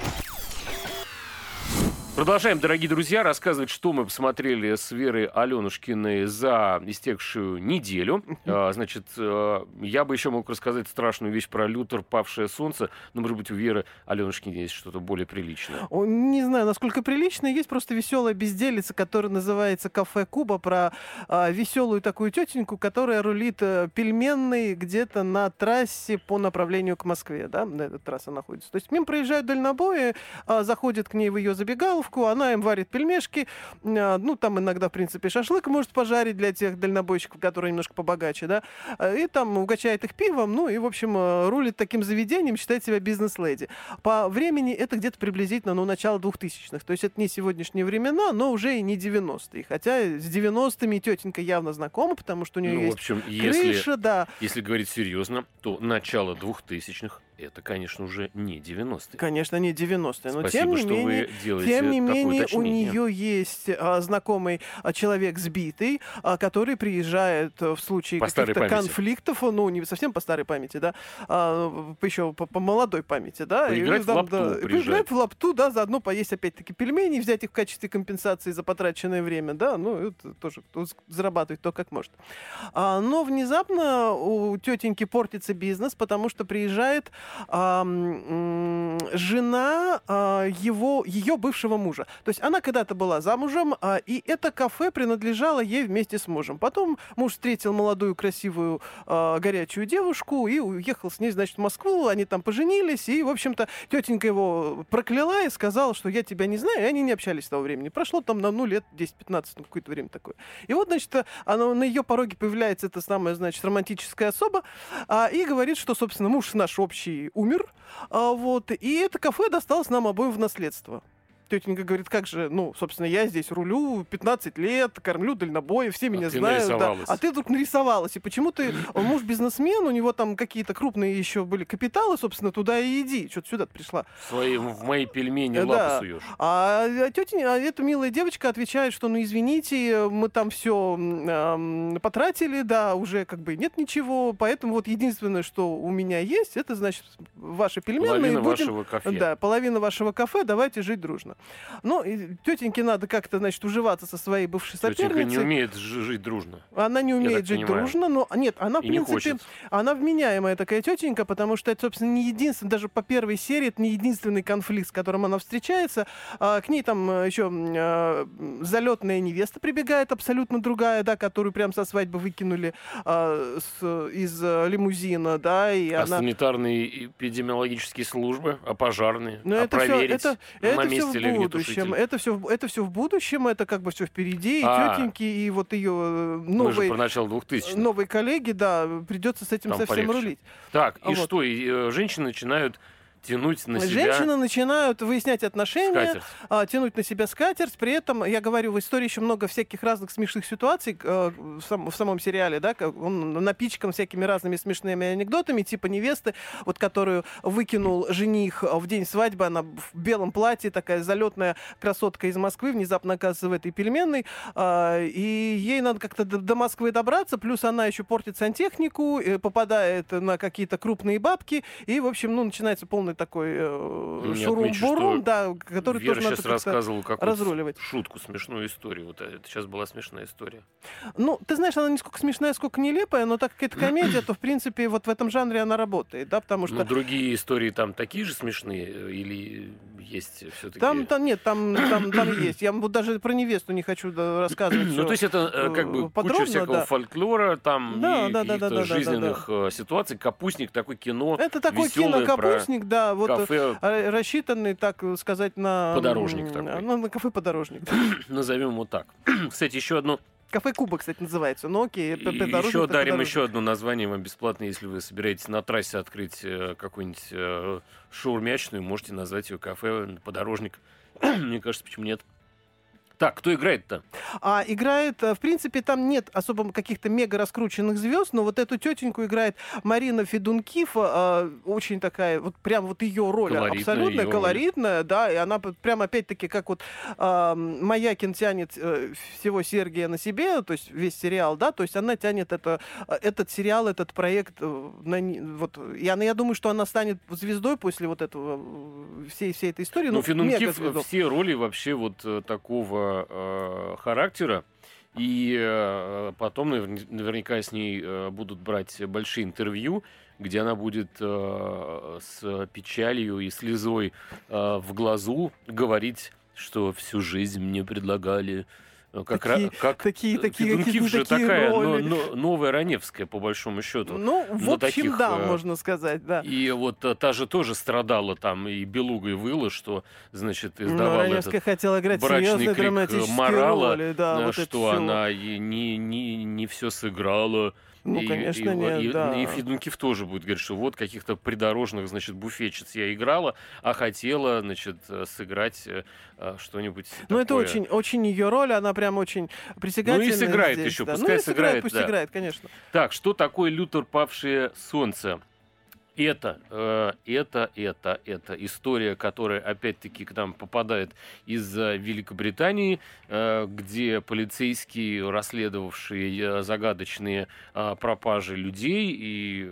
Продолжаем, дорогие друзья, рассказывать, что мы посмотрели с Верой Аленушкиной за истекшую неделю. А, значит, э, я бы еще мог рассказать страшную вещь про Лютер «Павшее солнце», но, может быть, у Веры Аленушкиной есть что-то более приличное. Не знаю, насколько приличное. Есть просто веселая безделица, которая называется «Кафе Куба», про а, веселую такую тетеньку, которая рулит а, пельменной где-то на трассе по направлению к Москве, да, на этой трассе находится. То есть мимо проезжают дальнобои, а, заходят к ней в ее забегаловку, духовку, она им варит пельмешки, а, ну, там иногда, в принципе, шашлык может пожарить для тех дальнобойщиков, которые немножко побогаче, да, а, и там угощает их пивом, ну, и, в общем, а, рулит таким заведением, считает себя бизнес-леди. По времени это где-то приблизительно, ну, начало 2000-х, то есть это не сегодняшние времена, но уже и не 90-е, хотя с 90-ми тетенька явно знакома, потому что у нее ну, есть в общем, крыша, если, да. Если говорить серьезно, то начало 2000-х это, конечно, уже не 90-е. Конечно, не 90-е, но Спасибо, тем не менее, тем не менее у нее есть а, знакомый а, человек сбитый, а, который приезжает а, в случае каких-то конфликтов, ну не совсем по старой памяти, да, а, еще по, по молодой памяти, да, Поиграть в там, лапту да, и приезжает. поиграть в лапту, да, заодно поесть опять-таки пельмени, взять их в качестве компенсации за потраченное время, да, ну это тоже кто зарабатывает то как может. А, но внезапно у тетеньки портится бизнес, потому что приезжает жена а, его, ее бывшего мужа. То есть она когда-то была замужем, а, и это кафе принадлежало ей вместе с мужем. Потом муж встретил молодую, красивую, а, горячую девушку и уехал с ней, значит, в Москву. Они там поженились, и, в общем-то, тетенька его прокляла и сказала, что я тебя не знаю, и они не общались с того времени. Прошло там на, ну, лет 10-15, ну, какое-то время такое. И вот, значит, она, на ее пороге появляется эта самая, значит, романтическая особа, и говорит, что, собственно, муж наш общий умер, а, вот, и это кафе досталось нам обоим в наследство. Тетенька говорит, как же, ну, собственно, я здесь рулю 15 лет, кормлю дальнобои, все меня ты знают. да. А ты вдруг нарисовалась. И почему ты, он муж бизнесмен, у него там какие-то крупные еще были капиталы, собственно, туда и иди. Что-то сюда пришла. Свои, в мои пельмени Э, лапы да. суешь. А тетя, а эта милая девочка отвечает, что ну извините, мы там все потратили, да, уже как бы нет ничего, поэтому вот единственное, что у меня есть, это значит ваши пельменные. Половина будем- вашего кафе. Да, половина вашего кафе, давайте жить дружно. Ну, и тетеньке надо как-то, значит, уживаться со своей бывшей Тетенька не соперницей. умеет ж- жить дружно. Она не умеет жить понимаю. дружно, но нет, она, в И не принципе, она вменяемая такая тетенька, потому что это, собственно, не единственный, даже по первой серии, это не единственный конфликт, с которым она встречается. А, к ней там э, еще залетная невеста прибегает, абсолютно другая, да, которую прям со свадьбы выкинули а, с- из э, лимузина, да, и А она... санитарные эпидемиологические службы, а пожарные, Но а это все, проверить, это, на это все месте в ли будущем. огнетушитель. Это все, это все в будущем, это как бы все впереди. И А. тетеньки, и вот ее же новые, про начало 2000 новые коллеги, да, придется с этим Там совсем полегче. рулить. Так, и А вот. что? И, э, женщины начинают тянуть на себя Женщины начинают выяснять отношения, скатерть. а, тянуть на себя скатерть. При этом, я говорю, в истории еще много всяких разных смешных ситуаций э, в, сам- в самом сериале, да, он напичкан всякими разными смешными анекдотами, типа невесты, вот которую выкинул жених в день свадьбы, она в белом платье, такая залетная красотка из Москвы, внезапно оказывается в этой пельменной, а, и ей надо как-то до, до Москвы добраться, плюс она еще портит сантехнику, э, попадает на какие-то крупные бабки, и, в общем, ну, начинается полный такой э, Мне шурум-бурум, да, который Вера тоже надо сейчас рассказывала какую-то разруливать. шутку, смешную историю. Вот это сейчас была смешная история. Ну, ты знаешь, она не сколько смешная, сколько нелепая, но так как это комедия, то, в принципе, вот в этом жанре она работает, да, потому что... Ну, другие истории там такие же смешные э, или есть все-таки... Там, там нет, там, там, там есть. Я вот даже про невесту не хочу да, рассказывать. Ну, то есть это э, как бы э, подробно, куча всякого да. фольклора, там Да, и да, да, да, да, да, да, жизненных э, ситуаций. Капустник, такое кино. Это такой весёлое кинокапустник, да, вот э, кафе, э, рассчитанный, так сказать, на... Подорожник такой. Ну, на кафе подорожник. да. [coughs] назовем его так. [coughs] Кстати, еще одно Кафе Куба, кстати, называется. Ну окей, п- И подорожник еще дарим подорожник. еще одно название вам бесплатно, если вы собираетесь на трассе открыть э, какую-нибудь э, шаурмячную, можете назвать ее кафе подорожник. [clears throat] Мне кажется, почему нет? Так, кто играет-то? А играет, э, в принципе, там нет особо каких-то мега раскрученных звезд, но вот эту тетеньку играет Марина Федункив, а, очень такая, вот прям вот ее роль Колоритная абсолютно её колоритная, да, и она прям опять-таки как вот а, Маякин тянет э, всего Сергия на себе, то есть весь сериал, да, то есть она тянет это, э, этот сериал, этот проект, э, на, вот, и она, я думаю, что она станет звездой после вот этого, э, всей, всей этой истории, Ну, ну, Финункив мегазвездой. все роли вообще вот э, такого э, характера. И э, потом навер- наверняка с ней э, будут брать большие интервью, где она будет э, с печалью и слезой э, в глазу говорить, что всю жизнь мне предлагали э, как, ра- Такие- как такие- такие Федункив же такие такая но- роли. но- новая Раневская, по большому счету. Ну, в на общем, таких, да, э, можно сказать, да. И вот э, та же тоже страдала там и белугой выла, что, значит, Ну, издавала Раневская этот хотела играть брачный крик, морала, роли, да, вот что она и не, не, не все сыграла. Ну, и, конечно, и, нет, и, да. и Федункив тоже будет говорить, что вот каких-то придорожных, значит, буфетчиц я играла, а хотела, значит, э, сыграть э, э, что-нибудь Ну, это очень, очень ее роль, она прям очень притягательная сыграет здесь, еще, да. пускай ну, и сыграет, пусть да. играет, конечно. Так, что такое Лютер павшее солнце? Это, э, это, это, это история, которая опять-таки к нам попадает из Великобритании, э, где полицейские, расследовавшие э, загадочные пропажи людей и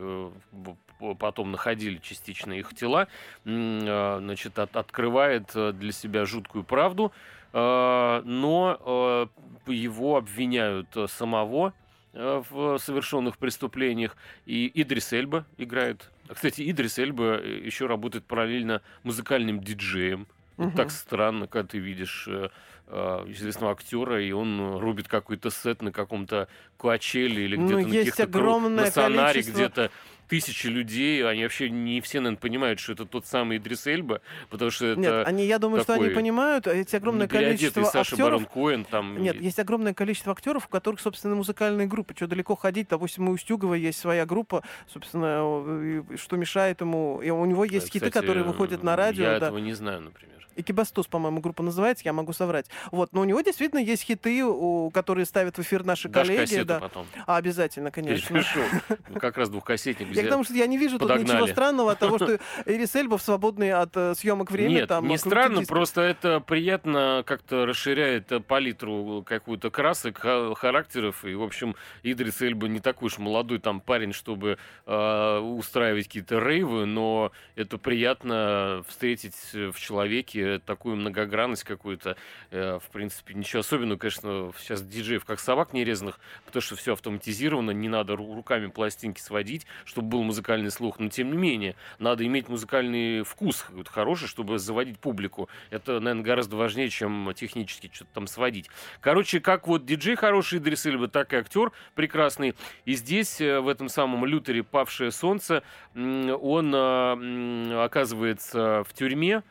потом находили частично их тела, значит, от- открывает для себя жуткую правду, но его обвиняют самого в совершенных преступлениях. И Идрис Эльба играет. А, Кстати, Идрис Эльба э, еще работает параллельно музыкальным диджеем. Мгм. Так странно, когда ты видишь э, э, известного актера, и он рубит какой-то сет на каком-то Куачеле или Ну, где-то на есть каких-то кру- огромное на Сонаре количество- где-то тысячи людей, они вообще не все, наверное, понимают, что это тот самый Идрис Эльба, потому что это Нет, они, я думаю, что они понимают, эти огромное количество Саша актеров. Барон Коэн там. Нет, и- есть огромное количество актеров, у которых, собственно, музыкальные группы. Что далеко ходить? Допустим, у Устюгова есть своя группа, собственно, и что мешает ему. И у него есть хиты, Кстати, которые выходят на радио. Я да. этого не знаю, например. Экибастуз, по-моему, группа называется, я могу соврать. Вот, но у него действительно есть хиты, у, которые ставят в эфир наши Дашь коллеги. Да. потом. А, обязательно, конечно. Перепишу. [laughs] Ну, Как раз двухкассетник Я взять. к тому, что я не вижу тут ничего Подогнали. странного от того, что Ирис Эльба в свободное от э, съемок время Нет, там не странно, просто это приятно как-то расширяет э, палитру какую-то красок, ха- характеров. И, в общем, Идрис Эльба не такой уж молодой там парень, чтобы э, устраивать какие-то рейвы, но это приятно встретить в человеке такую многогранность какую-то. Э, в принципе, ничего особенного, конечно, сейчас диджеев как собак нерезанных, потому что все автоматизировано, не надо ру- руками пластинки сводить, чтобы был музыкальный слух. Но, тем не менее, надо иметь музыкальный вкус хороший, чтобы заводить публику. Это, наверное, гораздо важнее, чем технически что-то там сводить. Короче, как вот диджей хороший Идрис Эльба, так и актер прекрасный. И здесь, э, в этом самом Лютере «Павшее солнце», он м, оказывается в тюрьме,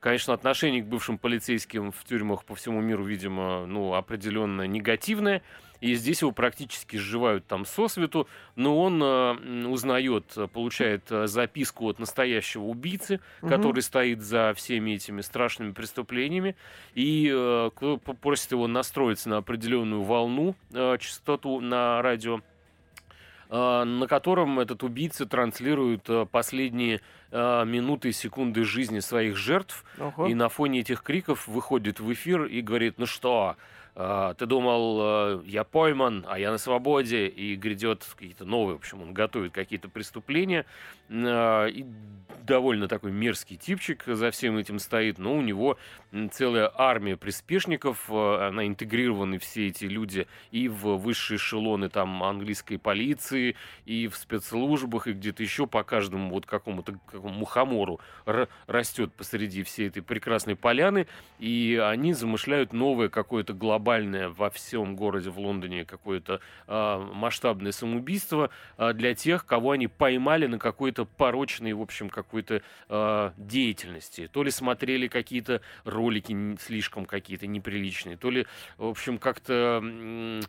Конечно, отношение к бывшим полицейским в тюрьмах по всему миру, видимо, ну, определенно негативное. И здесь его практически сживают там сосвету, но он э, узнает, э, получает э, записку от настоящего убийцы, Мгм. который стоит за всеми этими страшными преступлениями, и э, просит его настроиться на определенную волну, э, частоту на радио, э, на котором этот убийца транслирует последние минуты и секунды жизни своих жертв, Ого. и на фоне этих криков выходит в эфир и говорит, ну что, ты думал, э, я пойман, а я на свободе, и грядет какие-то новые, в общем, он готовит какие-то преступления, э, и довольно такой мерзкий типчик за всем этим стоит, но у него целая армия приспешников, э, она интегрированы все эти люди и в высшие эшелоны там английской полиции, и в спецслужбах, и где-то еще по каждому вот какому-то какому мухомору растет посреди всей этой прекрасной поляны, и они замышляют новое какое-то глобальное во всем городе, в Лондоне, какое-то а, масштабное самоубийство а, для тех, кого они поймали на какой-то порочной, в общем, какой-то а, деятельности. То ли смотрели какие-то ролики слишком какие-то неприличные, то ли, в общем, как-то э,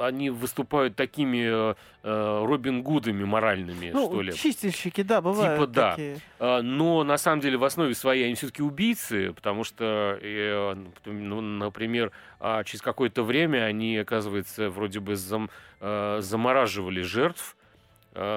они выступают такими э, Робин Гудами моральными, ну, что ли. чистильщики, да, бывают Типа да. такие. А, Но на самом деле в основе своей они все-таки убийцы, потому что, э, ну, например, а, через какое-то время они, оказывается, вроде бы зам- э, замораживали жертв, а,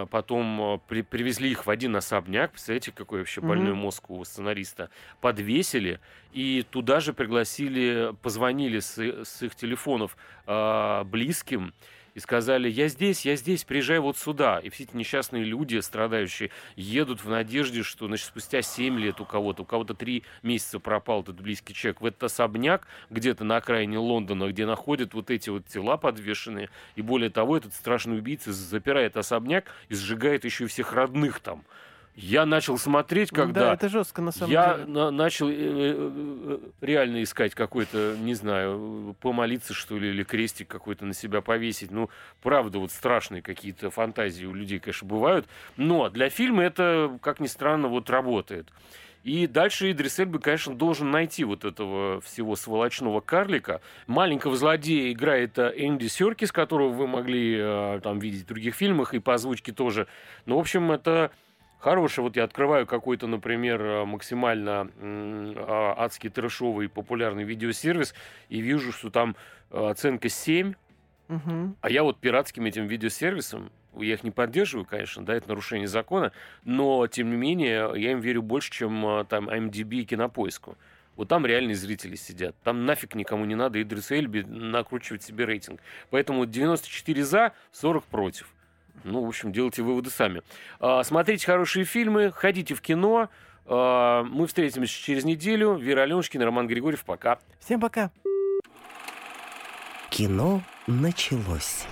потом э, при- привезли их в один особняк, представляете, какой вообще больной Мгм. мозг у сценариста, подвесили и туда же пригласили, позвонили с, с их телефонов а, близким, и сказали, я здесь, я здесь, приезжай вот сюда. И все эти несчастные люди, страдающие, едут в надежде, что значит, спустя 7 лет у кого-то, у кого-то 3 месяца пропал этот близкий человек в этот особняк где-то на окраине Лондона, где находят вот эти вот тела подвешенные. И более того, этот страшный убийца запирает особняк и сжигает еще и всех родных там. Я начал смотреть, Да, когда это жестко на самом я деле. на- начал э, э, э, реально искать какой-то, не знаю, помолиться, что ли, или крестик какой-то на себя повесить. Ну, правда, вот страшные какие-то фантазии у людей, конечно, бывают. Но для фильма это, как ни странно, вот работает. И дальше Идрис Эльба, конечно, должен найти вот этого всего сволочного карлика. Маленького злодея играет Энди Серкис, которого вы могли э, там видеть в других фильмах, и по озвучке тоже. Ну, в общем, это хороший. Вот я открываю какой-то, например, э, максимально а, адский трэшовый популярный видеосервис и вижу, что там э, оценка 7, Мгм. а я вот пиратским этим видеосервисом, я их не поддерживаю, конечно, да, это нарушение закона, но, тем не менее, я им верю больше, чем а, там IMDb и Кинопоиску. Вот там реальные зрители сидят. Там нафиг никому не надо Идрис Эльби накручивать себе рейтинг. Поэтому 94 за, 40 против. Ну, в общем, делайте выводы сами. А, Смотрите хорошие фильмы, ходите в кино. А, Мы встретимся через неделю. Вера Аленушкина, Роман Григорьев. Пока. Всем пока. Кино началось.